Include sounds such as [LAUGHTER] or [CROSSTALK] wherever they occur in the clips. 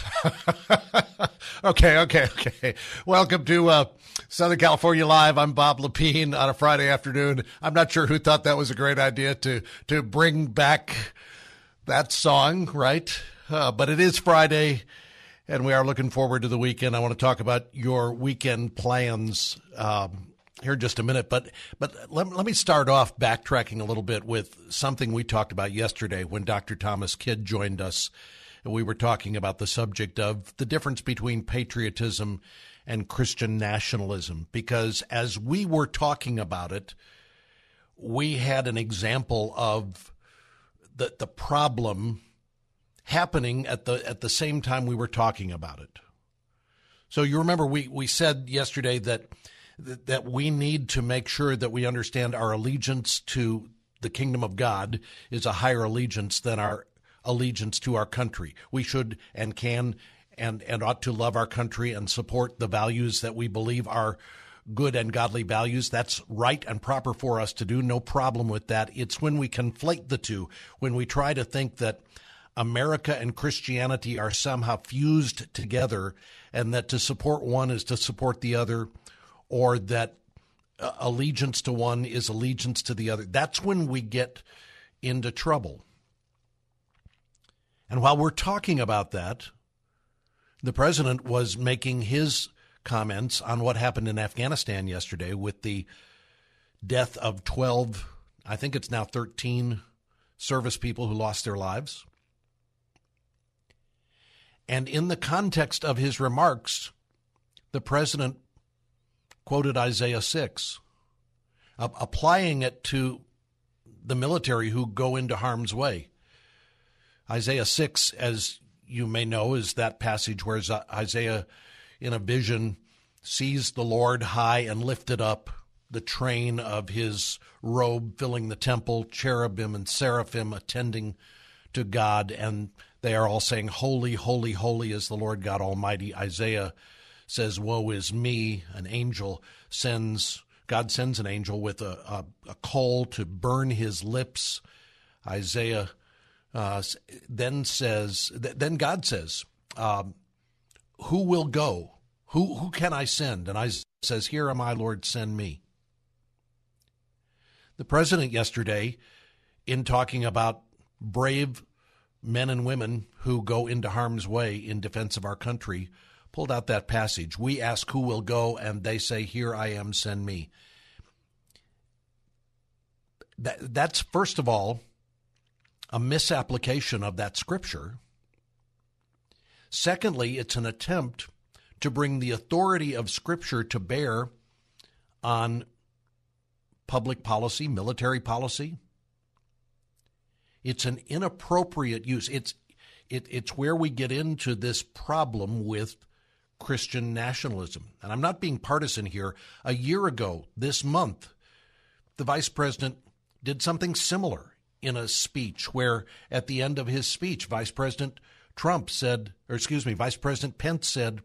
[LAUGHS] okay, okay, okay. Welcome to uh, Southern California Live. I'm Bob Lepine on a Friday afternoon. I'm not sure who thought that was a great idea to to bring back that song, right? Uh, but it is Friday, and we are looking forward to the weekend. I want to talk about your weekend plans um, here in just a minute, but but let, let me start off backtracking a little bit with something we talked about yesterday when Dr. Thomas Kidd joined us we were talking about the subject of the difference between patriotism and Christian nationalism. Because as we were talking about it, we had an example of the, the problem happening at the at the same time we were talking about it. So you remember we, we said yesterday that that we need to make sure that we understand our allegiance to the kingdom of God is a higher allegiance than our allegiance to our country. We should and can and, and ought to love our country and support the values that we believe are good and godly values. That's right and proper for us to do. No problem with that. It's when we conflate the two, when we try to think that America and Christianity are somehow fused together and that to support one is to support the other, or that allegiance to one is allegiance to the other. That's when we get into trouble. And while we're talking about that, the president was making his comments on what happened in Afghanistan yesterday with the death of 12, I think it's now 13 service people who lost their lives. And in the context of his remarks, the president quoted Isaiah 6, applying it to the military who go into harm's way. Isaiah 6, as you may know, is that passage where Isaiah, in a vision, sees the Lord high and lifted up, the train of his robe filling the temple, cherubim and seraphim attending to God, and they are all saying, Holy, holy, holy is the Lord God Almighty. Isaiah says, Woe is me. An angel sends, God sends an angel with a, a, a coal to burn his lips. Isaiah uh, then says, then God says, um, "Who will go? Who who can I send?" And I says, "Here am I, Lord, send me." The president yesterday, in talking about brave men and women who go into harm's way in defense of our country, pulled out that passage. We ask who will go, and they say, "Here I am, send me." That, that's first of all a misapplication of that scripture. Secondly, it's an attempt to bring the authority of scripture to bear on public policy, military policy. It's an inappropriate use. It's it, it's where we get into this problem with Christian nationalism. And I'm not being partisan here. A year ago, this month, the vice president did something similar in a speech where at the end of his speech, Vice President Trump said, or excuse me, Vice President Pence said,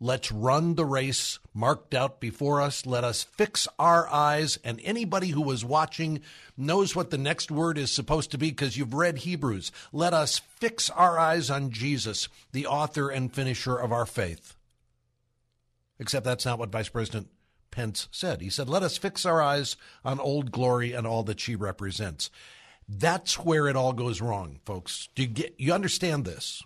Let's run the race marked out before us. Let us fix our eyes. And anybody who was watching knows what the next word is supposed to be because you've read Hebrews. Let us fix our eyes on Jesus, the author and finisher of our faith. Except that's not what Vice President Pence said. He said, Let us fix our eyes on Old Glory and all that she represents. That's where it all goes wrong, folks. Do you get you understand this?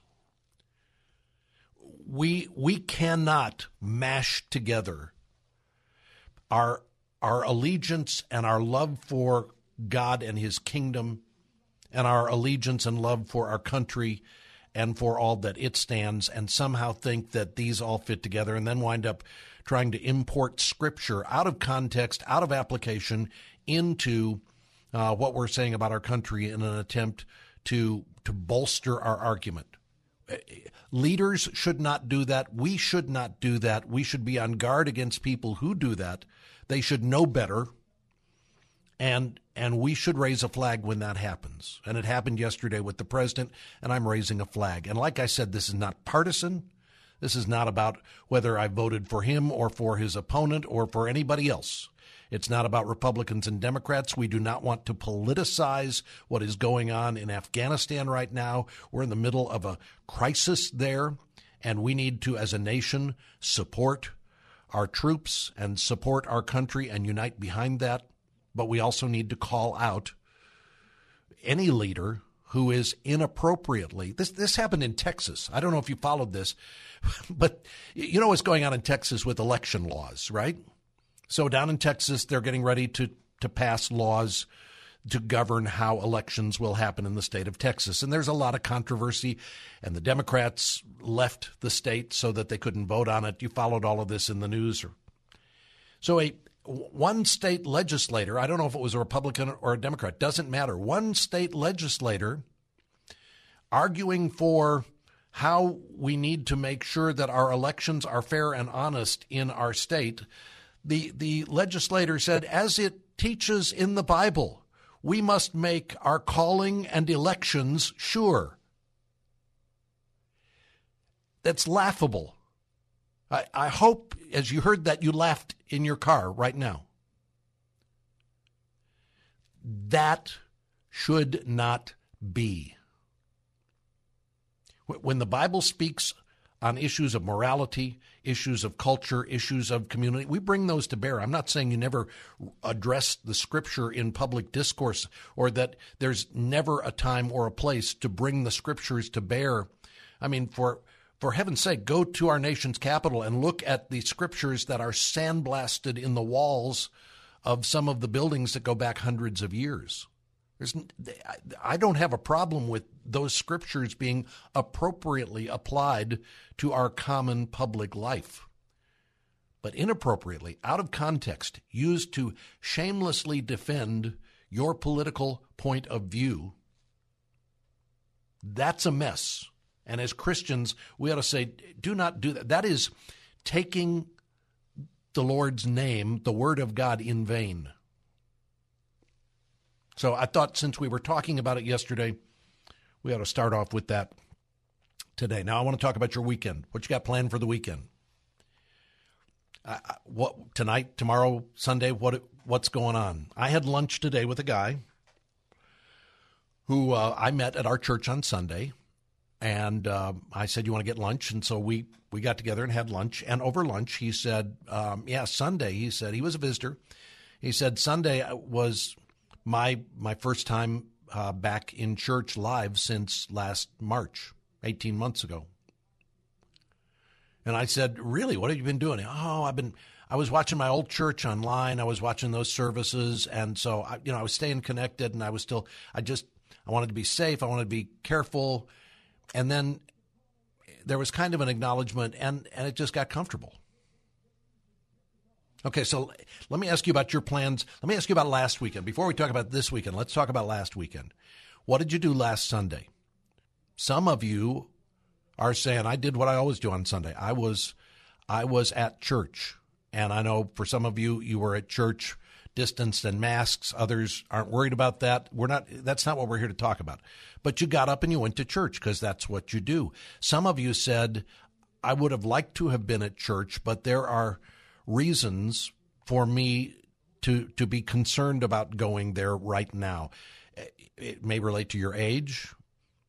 We we cannot mash together our our allegiance and our love for God and his kingdom and our allegiance and love for our country and for all that it stands and somehow think that these all fit together and then wind up trying to import scripture out of context, out of application into uh, what we're saying about our country in an attempt to to bolster our argument. Leaders should not do that. We should not do that. We should be on guard against people who do that. They should know better. And and we should raise a flag when that happens. And it happened yesterday with the president, and I'm raising a flag. And like I said, this is not partisan. This is not about whether I voted for him or for his opponent or for anybody else. It's not about Republicans and Democrats. We do not want to politicize what is going on in Afghanistan right now. We're in the middle of a crisis there, and we need to, as a nation, support our troops and support our country and unite behind that. But we also need to call out any leader who is inappropriately this this happened in Texas. I don't know if you followed this, [LAUGHS] but you know what's going on in Texas with election laws, right? So down in Texas, they're getting ready to to pass laws to govern how elections will happen in the state of Texas. And there's a lot of controversy, and the Democrats left the state so that they couldn't vote on it. You followed all of this in the news. So a one state legislator, I don't know if it was a Republican or a Democrat, doesn't matter. One state legislator arguing for how we need to make sure that our elections are fair and honest in our state. The, the legislator said, as it teaches in the Bible, we must make our calling and elections sure. That's laughable. I, I hope as you heard that, you laughed in your car right now. That should not be. When the Bible speaks on issues of morality, issues of culture, issues of community, we bring those to bear. I'm not saying you never address the scripture in public discourse or that there's never a time or a place to bring the scriptures to bear. I mean, for for heaven's sake, go to our nation's capital and look at the scriptures that are sandblasted in the walls of some of the buildings that go back hundreds of years. There's, I don't have a problem with those scriptures being appropriately applied to our common public life. But inappropriately, out of context, used to shamelessly defend your political point of view, that's a mess. And as Christians, we ought to say, do not do that. That is taking the Lord's name, the Word of God, in vain. So I thought since we were talking about it yesterday, we ought to start off with that today. Now I want to talk about your weekend. What you got planned for the weekend? Uh, what tonight, tomorrow, Sunday? What what's going on? I had lunch today with a guy who uh, I met at our church on Sunday and uh, I said, "You want to get lunch?" And so we we got together and had lunch. And over lunch, he said, um, "Yeah, Sunday." He said he was a visitor. He said Sunday was my my first time uh, back in church live since last March, eighteen months ago. And I said, "Really? What have you been doing?" Oh, I've been. I was watching my old church online. I was watching those services, and so I, you know I was staying connected, and I was still. I just I wanted to be safe. I wanted to be careful and then there was kind of an acknowledgement, and, and it just got comfortable. Okay, so let me ask you about your plans. Let me ask you about last weekend. Before we talk about this weekend, let's talk about last weekend. What did you do last Sunday? Some of you are saying I did what I always do on Sunday. I was I was at church. And I know for some of you you were at church distanced and masks. Others aren't worried about that. We're not, that's not what we're here to talk about. But you got up and you went to church because that's what you do. Some of you said, I would have liked to have been at church, but there are reasons for me to, to be concerned about going there right now. It may relate to your age.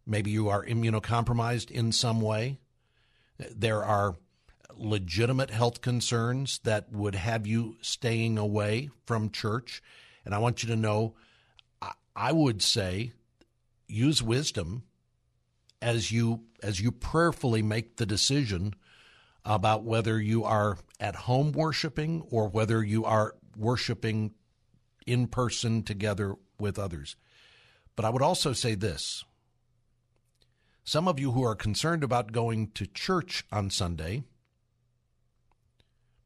Maybe you are immunocompromised in some way. There are legitimate health concerns that would have you staying away from church. And I want you to know, I would say, use wisdom as you as you prayerfully make the decision about whether you are at home worshiping or whether you are worshiping in person together with others. But I would also say this. Some of you who are concerned about going to church on Sunday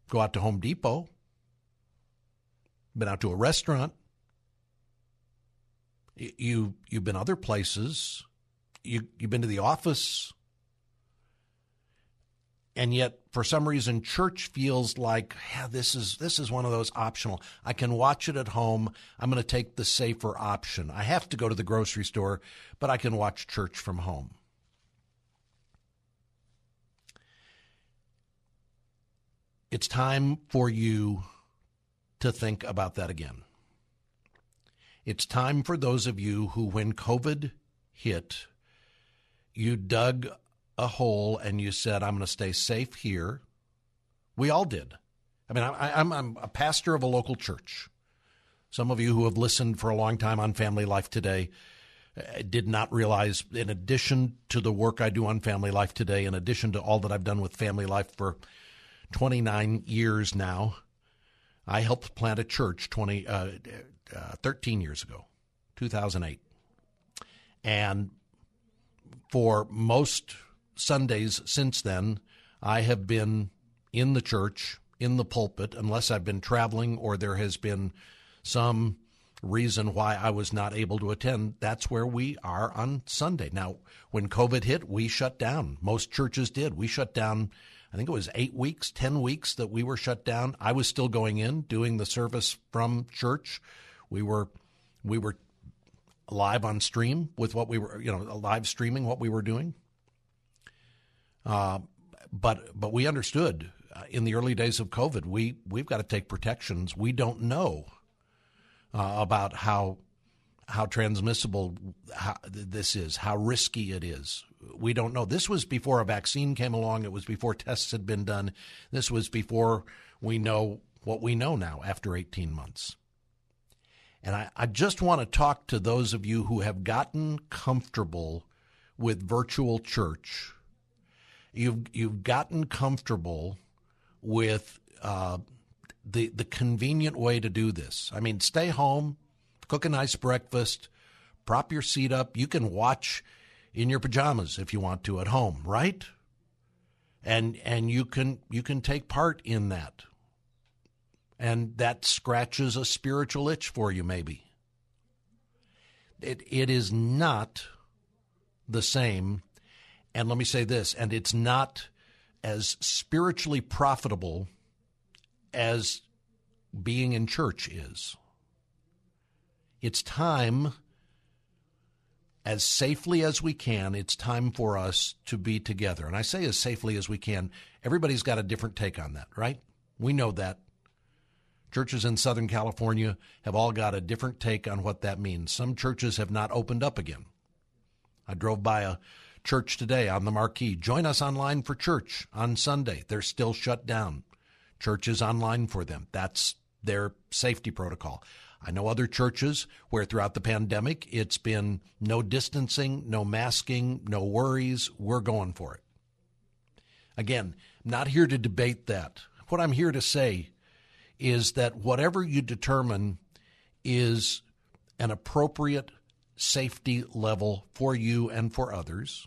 Go out to Home Depot. Been out to a restaurant. You you've been other places. You you've been to the office. And yet for some reason church feels like yeah, this is this is one of those optional. I can watch it at home. I'm going to take the safer option. I have to go to the grocery store but i can watch church from home. It's time for you to think about that again. It's time for those of you who when covid hit you dug a hole and you said, I'm going to stay safe here. We all did. I mean, I, am I'm a pastor of a local church. Some of you who have listened for a long time on Family Life Today uh, did not realize, in addition to the work I do on Family Life Today, in addition to all that I've done with Family Life for 29 years now, I helped plant a church 20, uh, uh, 13 years ago, 2008. And for most Sundays since then, I have been in the church, in the pulpit, unless I've been traveling or there has been some reason why I was not able to attend. That's where we are on Sunday. Now, when COVID hit, we shut down. Most churches did. We shut down, I think it was eight weeks, 10 weeks that we were shut down. I was still going in, doing the service from church. We were, we were live on stream with what we were, you know, live streaming what we were doing. Uh, but but we understood uh, in the early days of COVID, we we've got to take protections. We don't know uh, about how how transmissible how, this is, how risky it is. We don't know. This was before a vaccine came along. It was before tests had been done. This was before we know what we know now after 18 months. And I, I just want to talk to those of you who have gotten comfortable with virtual church you've you've gotten comfortable with uh, the the convenient way to do this. I mean, stay home, cook a nice breakfast, prop your seat up. You can watch in your pajamas if you want to at home, right? And and you can you can take part in that. And that scratches a spiritual itch for you maybe. It it is not the same and let me say this, and it's not as spiritually profitable as being in church is. It's time, as safely as we can, it's time for us to be together. And I say as safely as we can. Everybody's got a different take on that, right? We know that. Churches in Southern California have all got a different take on what that means. Some churches have not opened up again. I drove by a Church today on the marquee. Join us online for church on Sunday. They're still shut down. Church is online for them. That's their safety protocol. I know other churches where throughout the pandemic it's been no distancing, no masking, no worries. We're going for it. Again, not here to debate that. What I'm here to say is that whatever you determine is an appropriate safety level for you and for others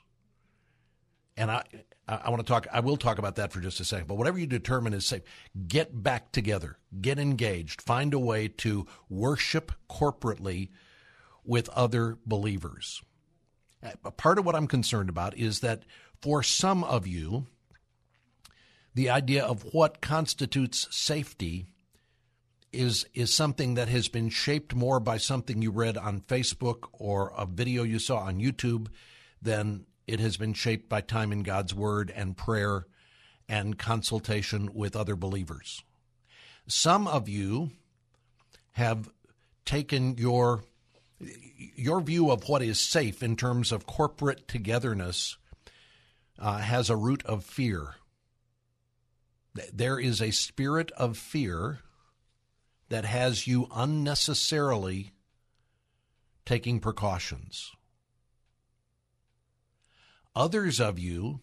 and I, I want to talk. I will talk about that for just a second. But whatever you determine is safe, get back together, get engaged, find a way to worship corporately with other believers. Part of what I'm concerned about is that for some of you, the idea of what constitutes safety is is something that has been shaped more by something you read on Facebook or a video you saw on YouTube than it has been shaped by time in God's Word and prayer and consultation with other believers. Some of you have taken your your view of what is safe in terms of corporate togetherness uh, has a root of fear. There is a spirit of fear that has you unnecessarily taking precautions. Others of you,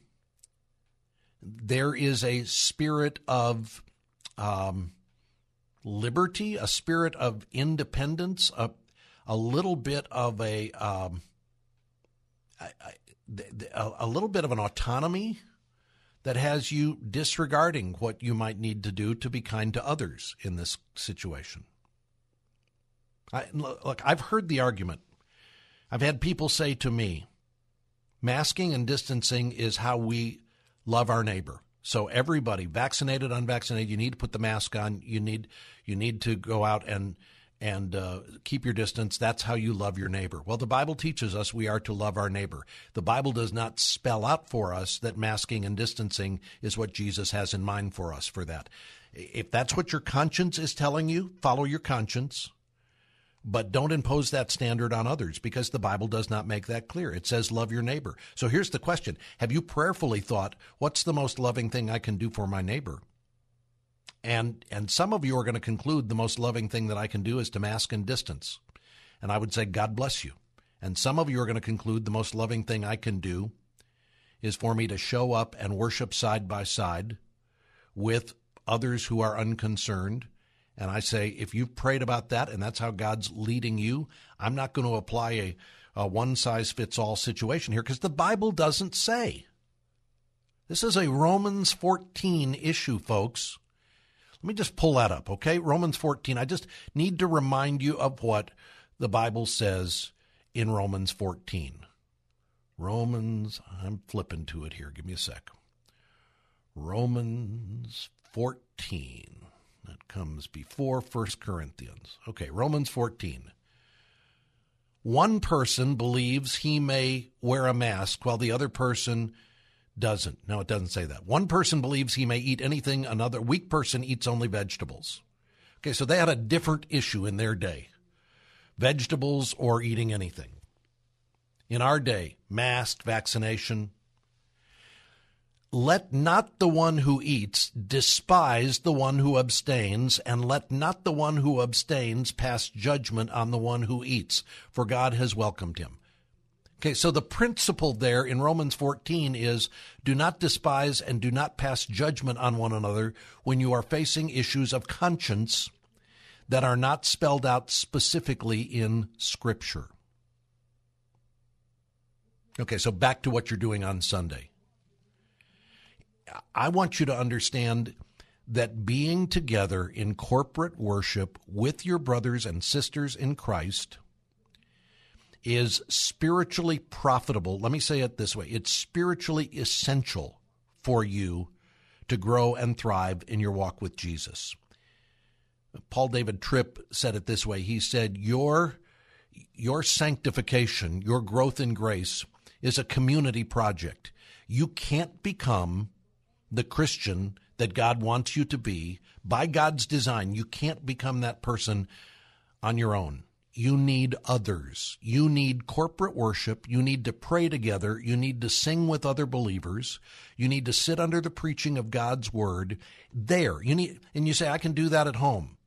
there is a spirit of um, liberty, a spirit of independence, a, a little bit of a, um, a, a, little bit of an autonomy that has you disregarding what you might need to do to be kind to others in this situation. I, look, I've heard the argument. I've had people say to me, Masking and distancing is how we love our neighbor. So everybody, vaccinated, unvaccinated, you need to put the mask on. You need you need to go out and and uh, keep your distance. That's how you love your neighbor. Well, the Bible teaches us we are to love our neighbor. The Bible does not spell out for us that masking and distancing is what Jesus has in mind for us for that. If that's what your conscience is telling you, follow your conscience. But don't impose that standard on others because the Bible does not make that clear. It says love your neighbor. So here's the question. Have you prayerfully thought, what's the most loving thing I can do for my neighbor? And and some of you are going to conclude the most loving thing that I can do is to mask and distance. And I would say God bless you. And some of you are going to conclude the most loving thing I can do is for me to show up and worship side by side with others who are unconcerned. And I say, if you've prayed about that and that's how God's leading you, I'm not going to apply a, a one size fits all situation here because the Bible doesn't say. This is a Romans 14 issue, folks. Let me just pull that up, okay? Romans 14. I just need to remind you of what the Bible says in Romans 14. Romans, I'm flipping to it here. Give me a sec. Romans 14. Comes before 1 Corinthians. Okay, Romans 14. One person believes he may wear a mask while the other person doesn't. No, it doesn't say that. One person believes he may eat anything, another weak person eats only vegetables. Okay, so they had a different issue in their day vegetables or eating anything. In our day, mask, vaccination. Let not the one who eats despise the one who abstains, and let not the one who abstains pass judgment on the one who eats, for God has welcomed him. Okay, so the principle there in Romans 14 is do not despise and do not pass judgment on one another when you are facing issues of conscience that are not spelled out specifically in Scripture. Okay, so back to what you're doing on Sunday. I want you to understand that being together in corporate worship with your brothers and sisters in Christ is spiritually profitable. Let me say it this way it's spiritually essential for you to grow and thrive in your walk with Jesus. Paul David Tripp said it this way. He said, Your, your sanctification, your growth in grace is a community project. You can't become the Christian that God wants you to be by God's design. You can't become that person on your own you need others. You need corporate worship. You need to pray together. You need to sing with other believers. You need to sit under the preaching of God's word there. You need, and you say, I can do that at home.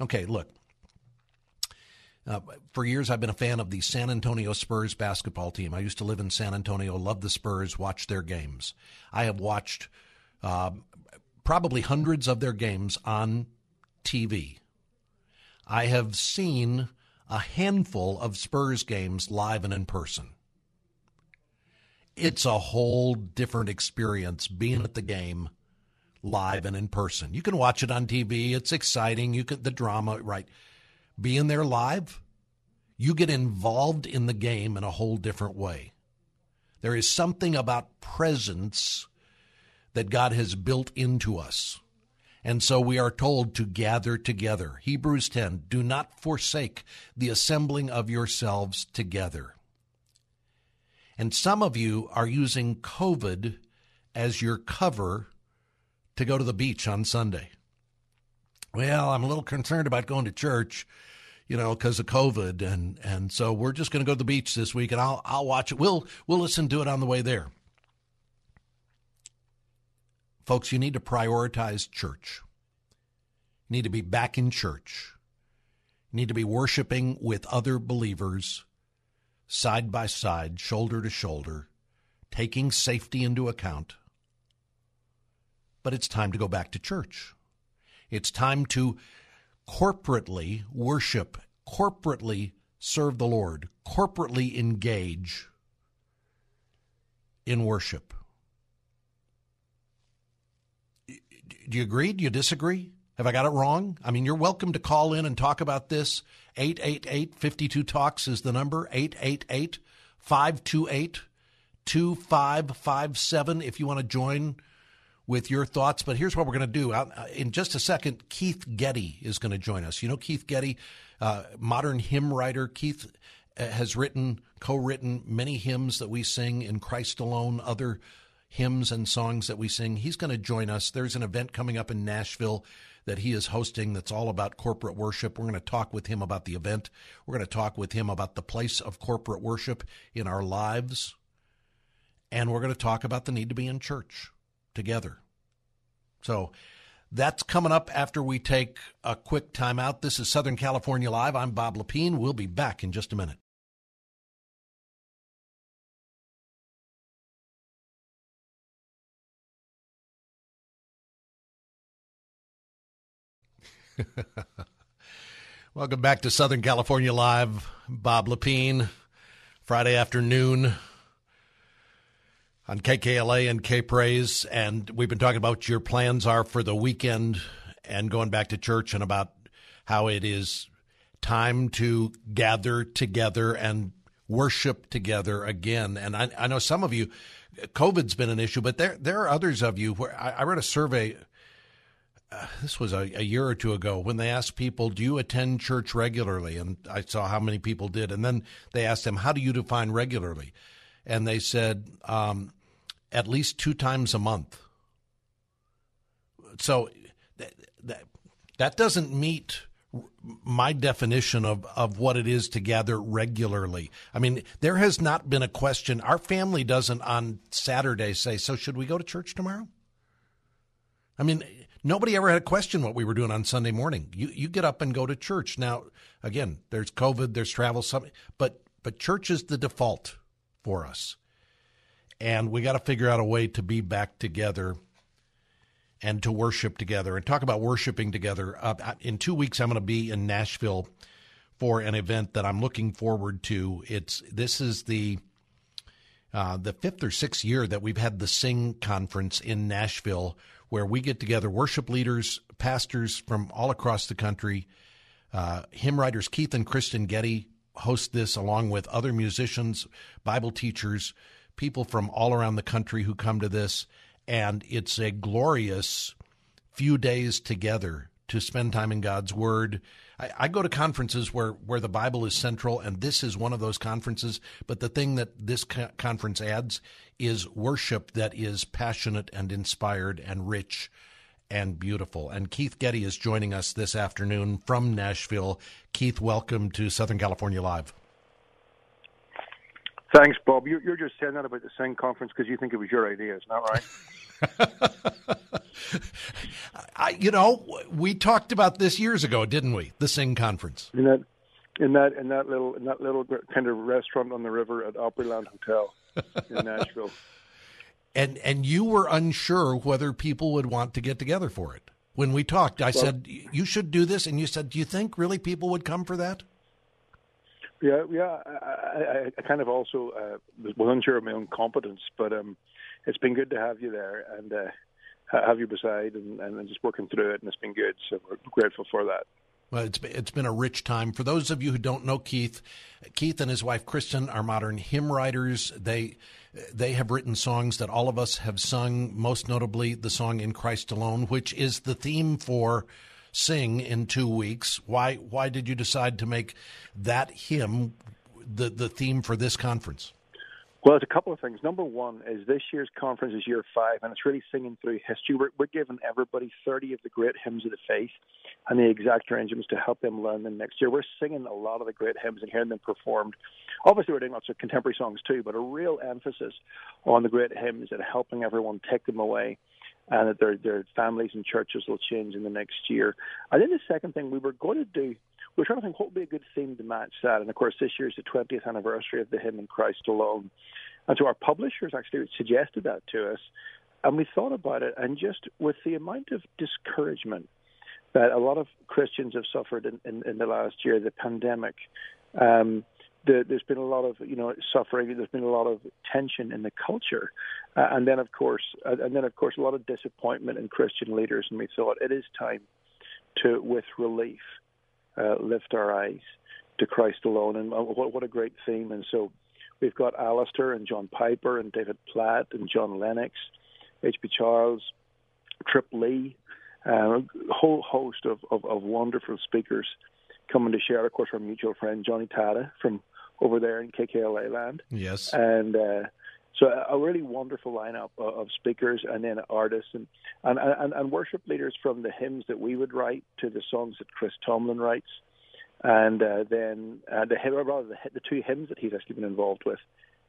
Okay, look. Uh, for years, I've been a fan of the San Antonio Spurs basketball team. I used to live in San Antonio, love the Spurs, watch their games. I have watched uh, probably hundreds of their games on TV. I have seen a handful of Spurs games live and in person. It's a whole different experience being at the game live and in person. You can watch it on TV. It's exciting. You get the drama, right? Being there live, you get involved in the game in a whole different way. There is something about presence that God has built into us. And so we are told to gather together. Hebrews 10 Do not forsake the assembling of yourselves together. And some of you are using COVID as your cover to go to the beach on Sunday. Well, I'm a little concerned about going to church, you know, because of COVID, and and so we're just going to go to the beach this week, and I'll I'll watch it. We'll we'll listen to it on the way there. Folks, you need to prioritize church. You need to be back in church. You need to be worshiping with other believers side by side, shoulder to shoulder, taking safety into account. But it's time to go back to church. It's time to corporately worship, corporately serve the Lord, corporately engage in worship. Do you agree? Do you disagree? Have I got it wrong? I mean, you're welcome to call in and talk about this. 888 52 Talks is the number 888 528 2557 if you want to join with your thoughts. But here's what we're going to do. In just a second, Keith Getty is going to join us. You know Keith Getty, uh, modern hymn writer. Keith uh, has written, co-written many hymns that we sing in Christ alone, other hymns and songs that we sing. He's going to join us. There's an event coming up in Nashville that he is hosting that's all about corporate worship. We're going to talk with him about the event. We're going to talk with him about the place of corporate worship in our lives. And we're going to talk about the need to be in church together. So that's coming up after we take a quick timeout. This is Southern California Live. I'm Bob Lepine. We'll be back in just a minute. [LAUGHS] Welcome back to Southern California Live. Bob Lepine, Friday afternoon on KKLA and K Praise. And we've been talking about your plans are for the weekend and going back to church and about how it is time to gather together and worship together again. And I, I know some of you, COVID's been an issue, but there, there are others of you where I, I read a survey uh, this was a, a, year or two ago when they asked people, "Do you attend church regularly?" And I saw how many people did. And then they asked them, "How do you define regularly?" And they said, um, "At least two times a month." So that, that, that doesn't meet my definition of, of what it is to gather regularly. I mean, there has not been a question. Our family doesn't on Saturday say, "So should we go to church tomorrow?" I mean, Nobody ever had a question what we were doing on Sunday morning. You you get up and go to church. Now, again, there's COVID, there's travel, something, but but church is the default for us, and we got to figure out a way to be back together and to worship together and talk about worshiping together. Uh, in two weeks, I'm going to be in Nashville for an event that I'm looking forward to. It's this is the uh, the fifth or sixth year that we've had the Sing conference in Nashville, where we get together worship leaders, pastors from all across the country. Uh, hymn writers Keith and Kristyn Getty host this along with other musicians, Bible teachers, people from all around the country who come to this. And it's a glorious few days together to spend time in God's Word. I, I, go to conferences where, where the Bible is central, and this is one of those conferences. But the thing that this co- conference adds is worship that is passionate and inspired and rich and beautiful. And Keith Getty is joining us this afternoon from Nashville. Keith, welcome to Southern California Live. Thanks, Bob. You're, you're just saying that about the Sing conference because you think it was your idea, isn't that right? [LAUGHS] [LAUGHS] I, you know, we talked about this years ago, didn't we? The Sing conference. In that, in that, in that little, in that little kind of restaurant on the river at Opryland Hotel in [LAUGHS] Nashville. And and you were unsure whether people would want to get together for it. When we talked, I well, said you should do this, and you said, "Do you think really people would come for that?" Yeah, yeah. I, I, I kind of also uh, was unsure of my own competence, but um, it's been good to have you there and uh, have you beside and, and just working through it, and it's been good. So we're grateful for that. Well, it's it's been a rich time. For those of you who don't know Keith, Keith and his wife Kristyn are modern hymn writers. They they have written songs that all of us have sung. Most notably, the song "In Christ Alone," which is the theme for Sing in two weeks. Why why did you decide to make that hymn the the theme for this conference? Well, it's a couple of things. Number one is this year's conference is year five, and it's really singing through history. We're, we're giving everybody 30 of the great hymns of the faith and the exact arrangements to help them learn them next year. We're singing a lot of the great hymns and hearing them performed. Obviously, we're doing lots of contemporary songs too, but a real emphasis on the great hymns and helping everyone take them away and that their, their families and churches will change in the next year. And then the second thing we were going to do we are trying to think what would be a good theme to match that. And of course, this year is the 20th anniversary of the hymn in Christ alone. And so our publishers actually suggested that to us. And we thought about it, and just with the amount of discouragement that a lot of Christians have suffered in, in, in the last year, the pandemic, um, the, there's been a lot of you know suffering. There's been a lot of tension in the culture, uh, and then of course, uh, and then of course, a lot of disappointment in Christian leaders. And we thought it is time to, with relief, uh, lift our eyes to Christ alone. And uh, what, what a great theme. And so we've got Alistair and John Piper and David Platt and John Lennox, H.B. Charles, Trip Lee, uh, a whole host of, of, of wonderful speakers coming to share. Of course, our mutual friend Johnny Tata from over there in KKLA land. Yes, and uh, so a really wonderful lineup of speakers and then artists and, and, and, and worship leaders from the hymns that we would write to the songs that Chris Tomlin writes, and uh, then uh, the rather the, the two hymns that he's actually been involved with,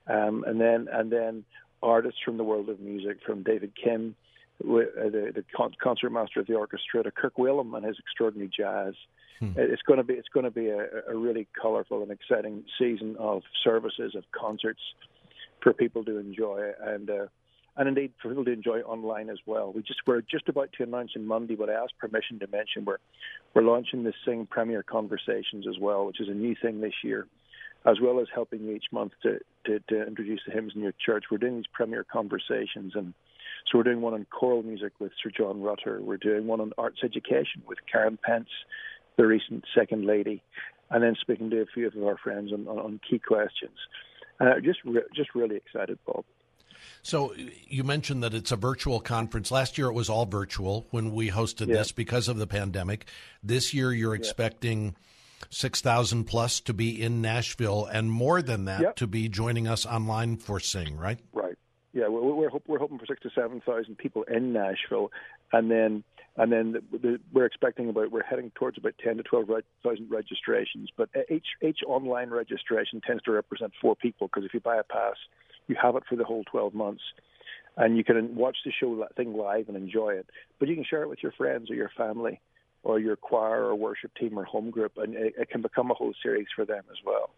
um, and then and then artists from the world of music, from David Kim, uh, the, the concert master of the orchestra, to Kirk Whalum and his extraordinary jazz. Hmm. It's going to be it's going to be a, a really colourful and exciting season of services of concerts for people to enjoy, and uh, and indeed for people to enjoy online as well. We just we're just about to announce on Monday, but I asked permission to mention we're we're launching the Sing Premier Conversations as well, which is a new thing this year, as well as helping you each month to, to, to introduce the hymns in your church. We're doing these Premier Conversations, and so we're doing one on choral music with Sir John Rutter. We're doing one on arts education with Karen Pence, the recent Second Lady, and then speaking to a few of our friends on, on, on key questions. Uh, just re- just really excited, Bob. So you mentioned that it's a virtual conference. Last year it was all virtual when we hosted yeah. this because of the pandemic. This year you're yeah. expecting 6,000 plus to be in Nashville and more than that yep. to be joining us online for Sing, right? Right. Yeah, we're we're, we're hoping for 6 to 7,000 people in Nashville and then and then the, the, we're expecting about we're heading towards about 10 to 12 thousand registrations. But each each online registration tends to represent four people because if you buy a pass, you have it for the whole 12 months, and you can watch the show that thing live and enjoy it. But you can share it with your friends or your family, or your choir or worship team or home group, and it, it can become a whole series for them as well.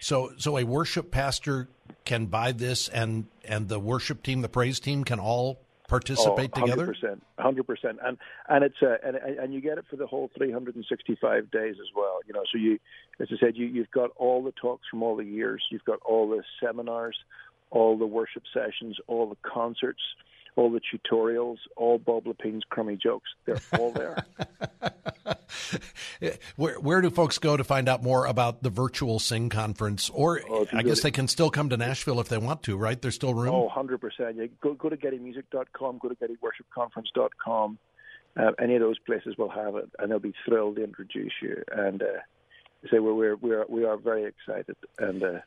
So, so a worship pastor can buy this, and and the worship team, the praise team, can all participate oh, 100%, together? Hundred percent, and and it's uh, a, and and you get it for the whole 365 days as well. You know, so you, as I said, you you've got all the talks from all the years, you've got all the seminars, all the worship sessions, all the concerts, all the tutorials, all Bob Lepine's crummy jokes. They're all there. [LAUGHS] where, where do folks go to find out more about the virtual Sing conference? Or oh, I guess they can still come to Nashville if they want to, right? There's still room? Oh, 100%. Yeah, go, go to gettymusic.com, go to gettyworshipconference.com. Uh, any of those places will have it, and they'll be thrilled to introduce you. And uh, say we're, we're, we're, we are very excited. And uh,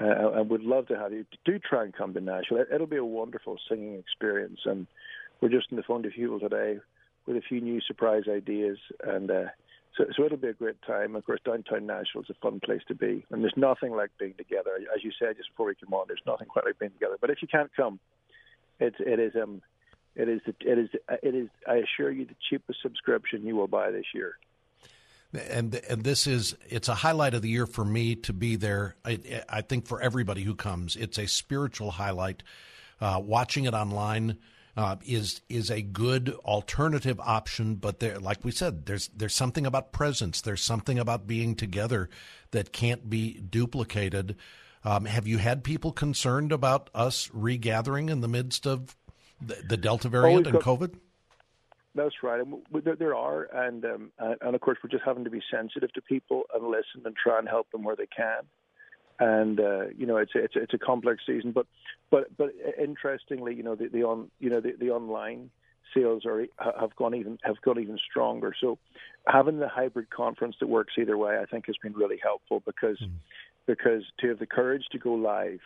uh, I would love to have you. Do try and come to Nashville. It'll be a wonderful singing experience. And we're just in the phone to people today with a few new surprise ideas. And uh, so, so it'll be a great time. Of course, downtown Nashville is a fun place to be. And there's nothing like being together. As you said just before we came on, there's nothing quite like being together. But if you can't come, it's, it is, um, it is, it is, it is, I assure you, the cheapest subscription you will buy this year and and this is it's a highlight of the year for me to be there. I, I think for everybody who comes, it's a spiritual highlight. Uh, watching it online uh, is is a good alternative option, but there, like we said, there's there's something about presence. There's something about being together that can't be duplicated. Um, have you had people concerned about us regathering in the midst of the, the Delta variant and COVID? That's right. And there, there are, and um, and of course, we're just having to be sensitive to people and listen and try and help them where they can. And uh, you know, it's a, it's a, it's a complex season, but but but interestingly, you know, the, the on you know the, the online sales are have gone even have gone even stronger. So having the hybrid conference that works either way, I think, has been really helpful because mm. because to have the courage to go live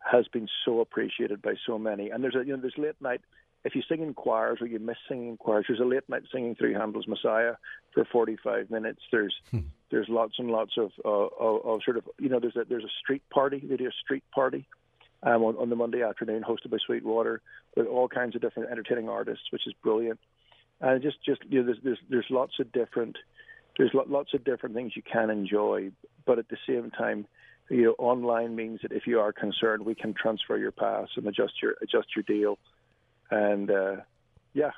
has been so appreciated by so many. And there's a you know there's late night if you sing in choirs or you miss singing in choirs, there's a late night singing through Handel's Messiah for 45 minutes. There's hmm. there's lots and lots of, uh, of, of sort of you know there's a there's a street party. They do a street party um, on, on the Monday afternoon, hosted by Sweetwater, with all kinds of different entertaining artists, which is brilliant. And just just you know there's there's there's lots of different there's lots of different things you can enjoy, but at the same time you know, online means that if you are concerned, we can transfer your pass and adjust your adjust your deal and uh, yeah,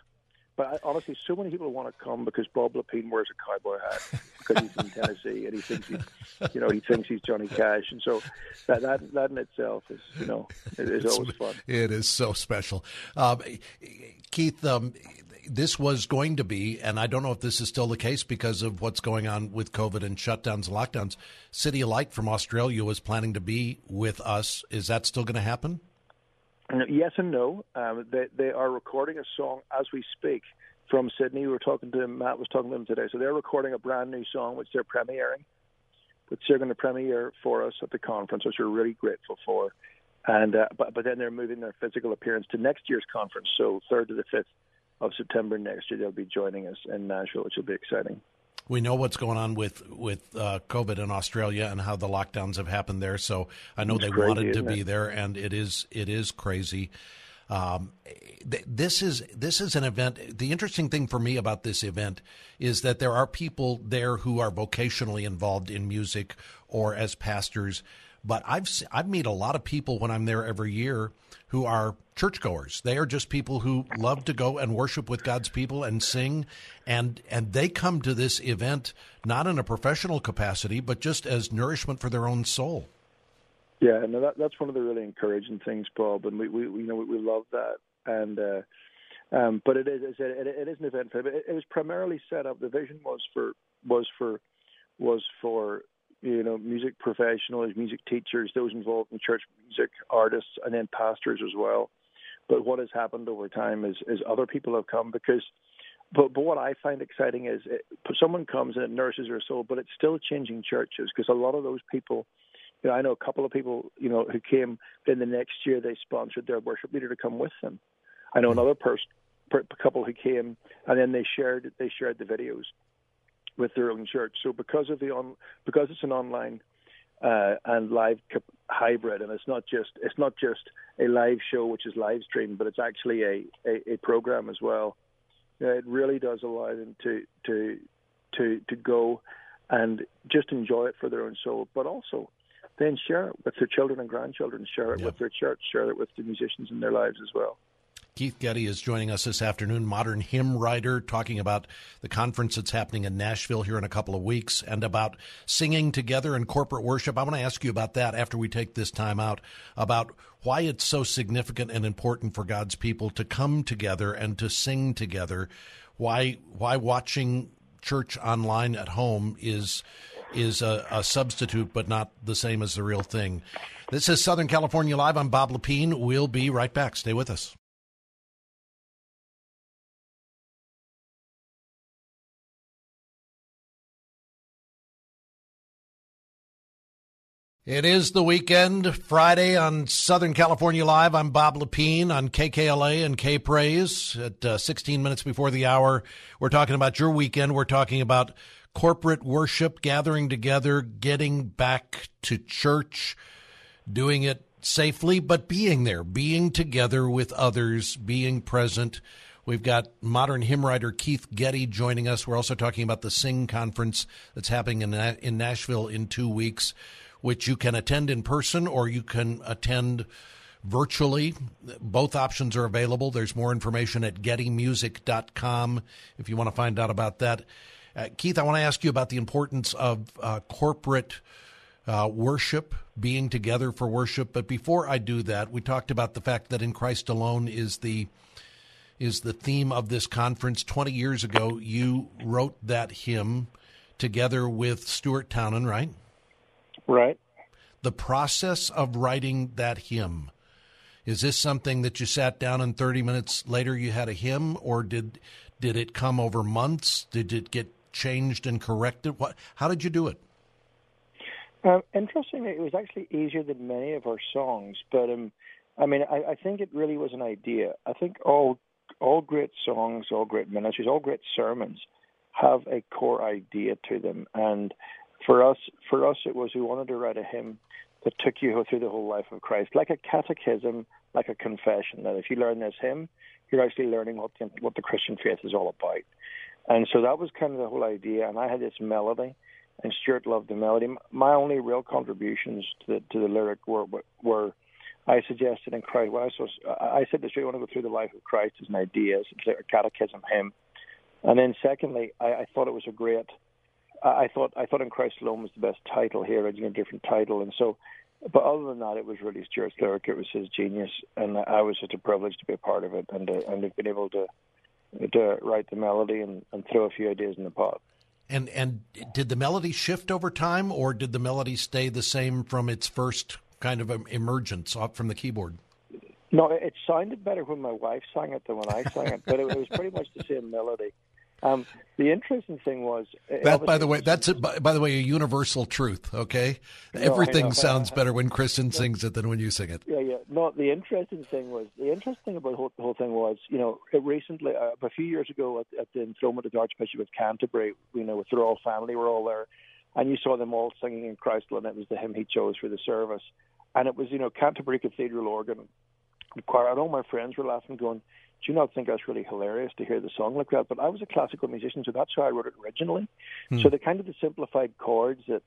but I, honestly, so many people want to come because Bob Lepine wears a cowboy hat because he's in Tennessee and he thinks he's, you know, he thinks he's Johnny Cash, and so that that that in itself is, you know, it is always fun. It is so special. Um, Keith, um, this was going to be, and I don't know if this is still the case because of what's going on with COVID and shutdowns and lockdowns. CityAlight from Australia was planning to be with us. Is that still going to happen? Yes and no. Um, they they are recording a song as we speak from Sydney. We were talking to them, Matt was talking to them today. So they're recording a brand new song, which they're premiering, which they're going to premiere for us at the conference, which we're really grateful for. And uh, but but then they're moving their physical appearance to next year's conference, so third to the fifth of September next year. They'll be joining us in Nashville, which will be exciting. We know what's going on with with uh, COVID in Australia and how the lockdowns have happened there. So I know it's they crazy, wanted to be there, and it is it is crazy. Um, th- this is this is an event. The interesting thing for me about this event is that there are people there who are vocationally involved in music or as pastors. But I've I've meet a lot of people when I'm there every year who are churchgoers. They are just people who love to go and worship with God's people and sing, and and they come to this event not in a professional capacity, but just as nourishment for their own soul. Yeah, no, that that's one of the really encouraging things, Bob, and we we, you know we, we love that, and uh, um, but it is it, it is an event it, it was primarily set up. The vision was for was for was for you know music professionals, music teachers, those involved in church music, artists, and then pastors as well. But what has happened over time is is other people have come because. But, but what I find exciting is it, someone comes and it nourishes their soul, but it's still changing churches because a lot of those people you know, I know a couple of people, you know, who came. Then the next year they sponsored their worship leader to come with them. I know hmm. another person, per, couple who came, and then they shared they shared the videos with their own church. So because of the on because it's an online uh, and live hybrid, and it's not just it's not just a live show which is live streamed, but it's actually a a, a program as well. You know, it really does allow them to to to to go and just enjoy it for their own soul, but also then share it with their children and grandchildren, share it with their church, share it with the musicians in their lives as well. Keith Getty is joining us this afternoon, modern hymn writer, talking about the conference that's happening in Nashville here in a couple of weeks and about singing together in corporate worship. I want to ask you about that after we take this time out, about why it's so significant and important for God's people to come together and to sing together. Why why watching church online at home is is a, a, substitute, but not the same as the real thing. This is Southern California Live. I'm Bob Lepine. We'll be right back. Stay with us. It is the weekend, Friday on Southern California Live. I'm Bob Lepine on KKLA and K Praise at uh, 16 minutes before the hour. We're talking about your weekend. We're talking about corporate worship, gathering together, getting back to church, doing it safely, but being there, being together with others, being present. We've got modern hymn writer Keith Getty joining us. We're also talking about the Sing conference that's happening in, in Nashville in two weeks, which you can attend in person or you can attend virtually. Both options are available. There's more information at gettymusic.com if you want to find out about that. Uh, Keith, I want to ask you about the importance of uh, corporate uh, worship, being together for worship. But before I do that, we talked about the fact that in Christ alone is the is the theme of this conference. Twenty years ago, you wrote that hymn together with Stuart Townend, right? Right. The process of writing that hymn. Is this something that you sat down and 30 minutes later you had a hymn, or did did it come over months? Did it get changed and corrected? What? How did you do it? Um, interestingly, it was actually easier than many of our songs. But um, I mean, I, I think it really was an idea. I think all all great songs, all great ministries, all great sermons have a core idea to them. And for us, for us, it was we wanted to write a hymn that took you through the whole life of Christ, like a catechism, like a confession. That if you learn this hymn, you're actually learning what the, what the Christian faith is all about. And so that was kind of the whole idea. And I had this melody, and Stuart loved the melody. My only real contributions to the, to the lyric were were I suggested in Christ. Well, I, was, I said that you want to go through the life of Christ as an idea, as a catechism hymn. And then secondly, I, I thought it was a great. I thought I thought in Christ alone was the best title here, a different title, and so. But other than that, it was really Stuart's lyric. It was his genius, and I was such a privilege to be a part of it, and uh, and have been able to to write the melody and, and throw a few ideas in the pot. And and did the melody shift over time, or did the melody stay the same from its first kind of emergence off from the keyboard? No, it sounded better when my wife sang it than when I sang it, but it, was pretty much the same melody. Um, the interesting thing was uh, that. By the way, that's a, by, by, the way a universal truth. Okay, no, everything sounds better when Kristyn sings it than when you sing it. Yeah, yeah. No, the interesting thing was the interesting thing about the whole, the whole thing was you know recently uh, a few years ago at, at the enthronement of the Archbishop of Canterbury, you know, with the royal family were all there, and you saw them all singing in Christ, and it was the hymn he chose for the service, and it was you know Canterbury Cathedral organ choir, and all my friends were laughing, going do you not think that's really hilarious to hear the song like that? But I was a classical musician, so that's how I wrote it originally. Hmm. So the kind of the simplified chords that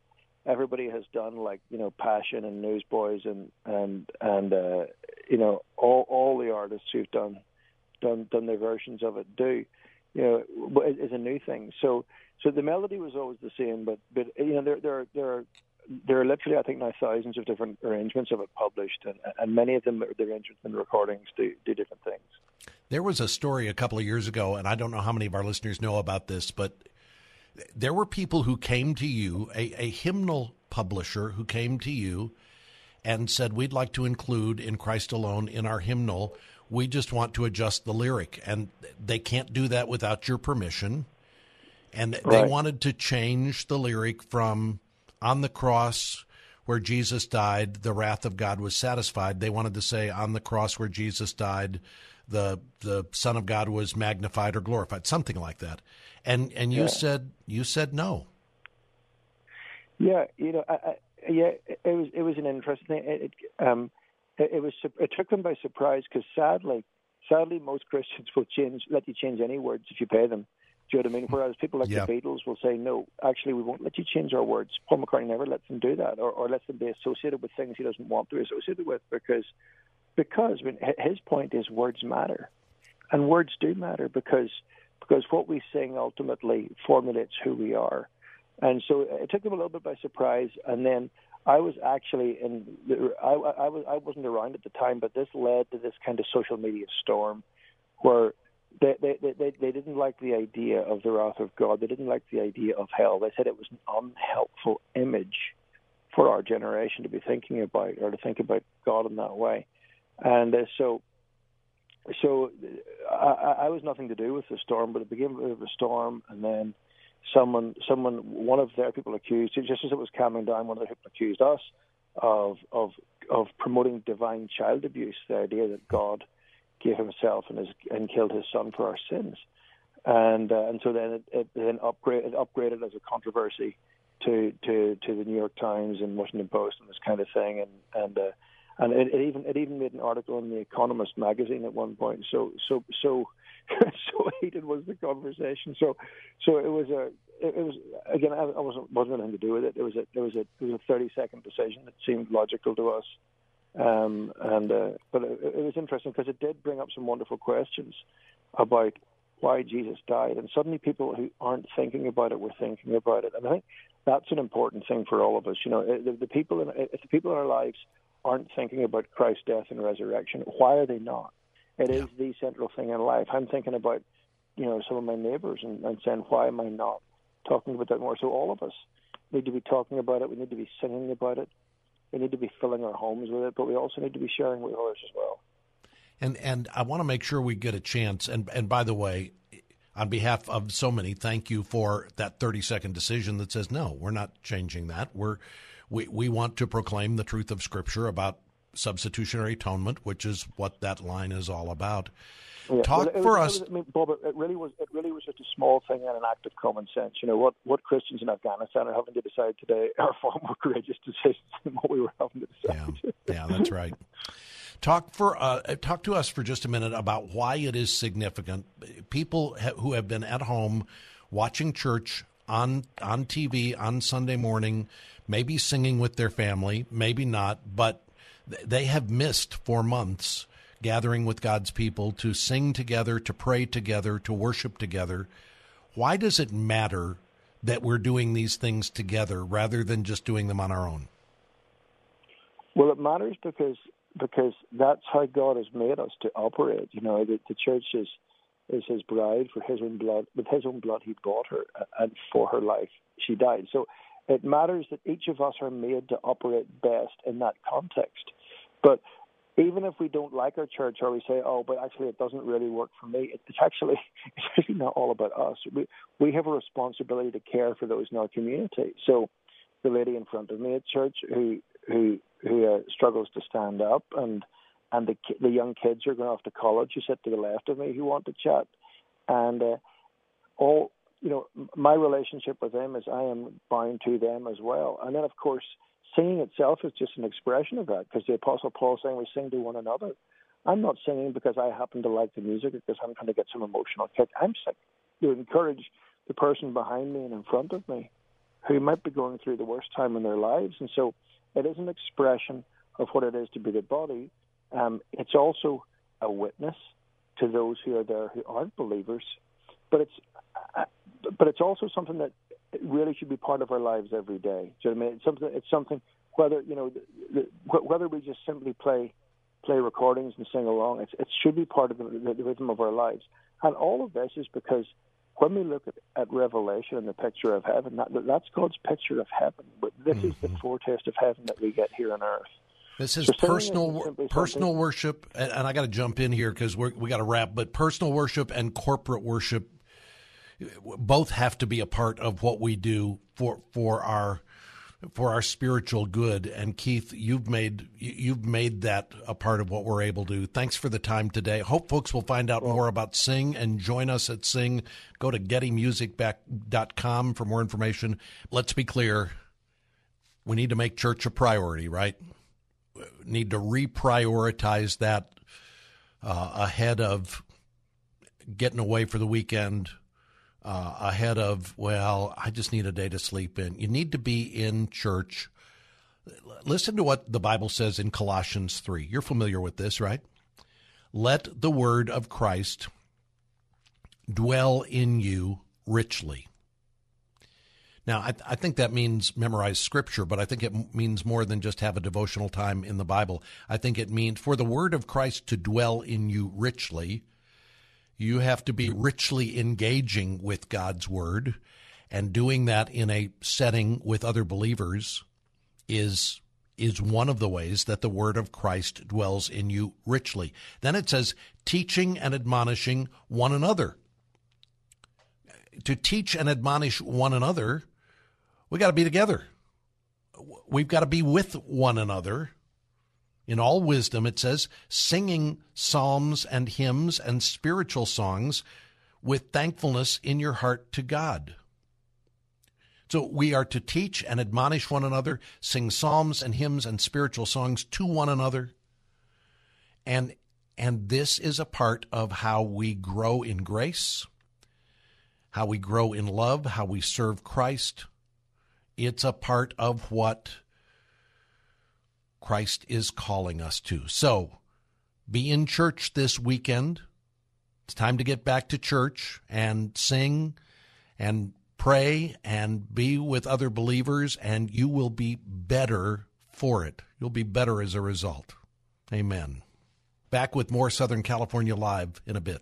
everybody has done, like you know, Passion and Newsboys and and and uh, you know, all all the artists who've done done done their versions of it do, you know, is a new thing. So so the melody was always the same, but but you know, there there there are there are literally, I think, now thousands of different arrangements of it published, and, and many of them, the arrangements and the recordings do, do different things. There was a story a couple of years ago, and I don't know how many of our listeners know about this, but there were people who came to you, a, a hymnal publisher who came to you and said, We'd like to include in Christ Alone in our hymnal. We just want to adjust the lyric. And they can't do that without your permission. And right. they wanted to change the lyric from on the cross where Jesus died, the wrath of God was satisfied. They wanted to say on the cross where Jesus died, the the Son of God was magnified or glorified, something like that. And and you yeah. said you said no. Yeah, you know, I, I, yeah, it was it was an interesting thing. It, it, um, it, it was it took them by surprise because sadly, sadly, most Christians will change let you change any words if you pay them. Do you know what I mean? Whereas people like yep. the Beatles will say, no, actually, we won't let you change our words. Paul McCartney never lets them do that or, or lets them be associated with things he doesn't want to be associated with because because I mean, his point is words matter, and words do matter because because what we sing ultimately formulates who we are, and so it took them a little bit by surprise, and then. I was actually in. The, I, I was. I wasn't around at the time, but this led to this kind of social media storm, where they, they, they, they didn't like the idea of the wrath of God. They didn't like the idea of hell. They said it was an unhelpful image for our generation to be thinking about or to think about God in that way. And uh, so, so I, I was nothing to do with the storm, but it began with a storm, and then someone, someone, one of their people accused, just as it was calming down, one of their people accused us of of of promoting divine child abuse, the idea that God gave Himself and his and killed His Son for our sins, and uh, and so then it, it then upgraded upgraded as a controversy to to to the New York Times and Washington Post and this kind of thing, and and uh, and it, it even it even made an article in the Economist magazine at one point. So so so [LAUGHS] so heated was the conversation. So so it was a it, it was again I, I wasn't wasn't anything to do with it. It was a it was a it was a thirty second decision that seemed logical to us. Um, and uh, but it, it was interesting because it did bring up some wonderful questions about why Jesus died, and suddenly people who aren't thinking about it were thinking about it. And I think that's an important thing for all of us. You know, the, the people in if the people in our lives aren't thinking about Christ's death and resurrection. Why are they not? It yeah. is the central thing in life. I'm thinking about, you know, some of my neighbors and, and saying, why am I not talking about that more? So all of us need to be talking about it. We need to be singing about it. We need to be filling our homes with it, but we also need to be sharing with others as well. And and I want to make sure we get a chance. And and by the way, on behalf of so many, thank you for that 30 second decision that says no, we're not changing that. We're we, we want to proclaim the truth of Scripture about substitutionary atonement, which is what that line is all about. Yeah. Talk well, for was, us, I mean, Bob. It really was. It really was just a small thing and an act of common sense. You know what? What Christians in Afghanistan are having to decide today [LAUGHS] are far more courageous decisions than what we were having to decide. Yeah, yeah that's right. Talk for uh, talk to us for just a minute about why it is significant. People ha- who have been at home watching church on on TV on Sunday morning maybe singing with their family, maybe not, but they have missed for months gathering with God's people to sing together, to pray together, to worship together. Why does it matter that we're doing these things together rather than just doing them on our own? Well, it matters because because that's how God has made us to operate. You know, the, the church is is His bride for His own blood. With His own blood, He bought her, uh, and for her life, she died. So it matters that each of us are made to operate best in that context. But even if we don't like our church or we say, oh, but actually it doesn't really work for me, it's actually [LAUGHS] it's really not all about us. We we have a responsibility to care for those in our community. So the lady in front of me at church who who who uh, struggles to stand up and and the the young kids who are going off to college who sit to the left of me who want to chat and uh, all you know my relationship with them is I am bound to them as well and then of course singing itself is just an expression of that because the Apostle Paul saying we sing to one another. I'm not singing because I happen to like the music because I'm trying to get some emotional kick. I'm singing to encourage the person behind me and in front of me who might be going through the worst time in their lives. And so it is an expression of what it is to be the body. Um, it's also a witness to those who are there who aren't believers. But it's but it's also something that really should be part of our lives every day. Do you know what I mean? It's something. It's something. Whether you know, the, the, whether we just simply play play recordings and sing along, it's, it should be part of the, the rhythm of our lives. And all of this is because when we look at, at Revelation and the picture of heaven, that, that's God's picture of heaven. But this mm-hmm. is the mm-hmm. foretaste of heaven that we get here on earth. This is so personal personal worship, and, and I got to jump in here because we got to wrap. But personal worship and corporate worship both have to be a part of what we do for for our for our spiritual good. And Keith, you've made you've made that a part of what we're able to. do. Thanks for the time today. Hope folks will find out more about Sing and join us at Sing. Go to gettymusicback.com for more information. Let's be clear. We need to make church a priority, right? Need to reprioritize that uh, ahead of getting away for the weekend uh, ahead of, well, I just need a day to sleep in. You need to be in church. Listen to what the Bible says in Colossians 3. You're familiar with this, right? Let the word of Christ dwell in you richly. Now, I, I, think that means memorize scripture, but I think it means more than just have a devotional time in the Bible. I think it means for the word of Christ to dwell in you richly you have to be mm-hmm. richly engaging with God's word, and doing that in a setting with other believers is is one of the ways that the word of Christ dwells in you richly. Then it says teaching and admonishing one another. To teach and admonish one another, we got to be together. We've got to be with one another in all wisdom, it says, singing psalms and hymns and spiritual songs with thankfulness in your heart to God. So we are to teach and admonish one another, sing psalms and hymns and spiritual songs to one another. And and this is a part of how we grow in grace, how we grow in love, how we serve Christ. It's a part of what Christ is calling us to. So be in church this weekend. It's time to get back to church and sing and pray and be with other believers, and you will be better for it. You'll be better as a result. Amen. Back with more Southern California Live in a bit.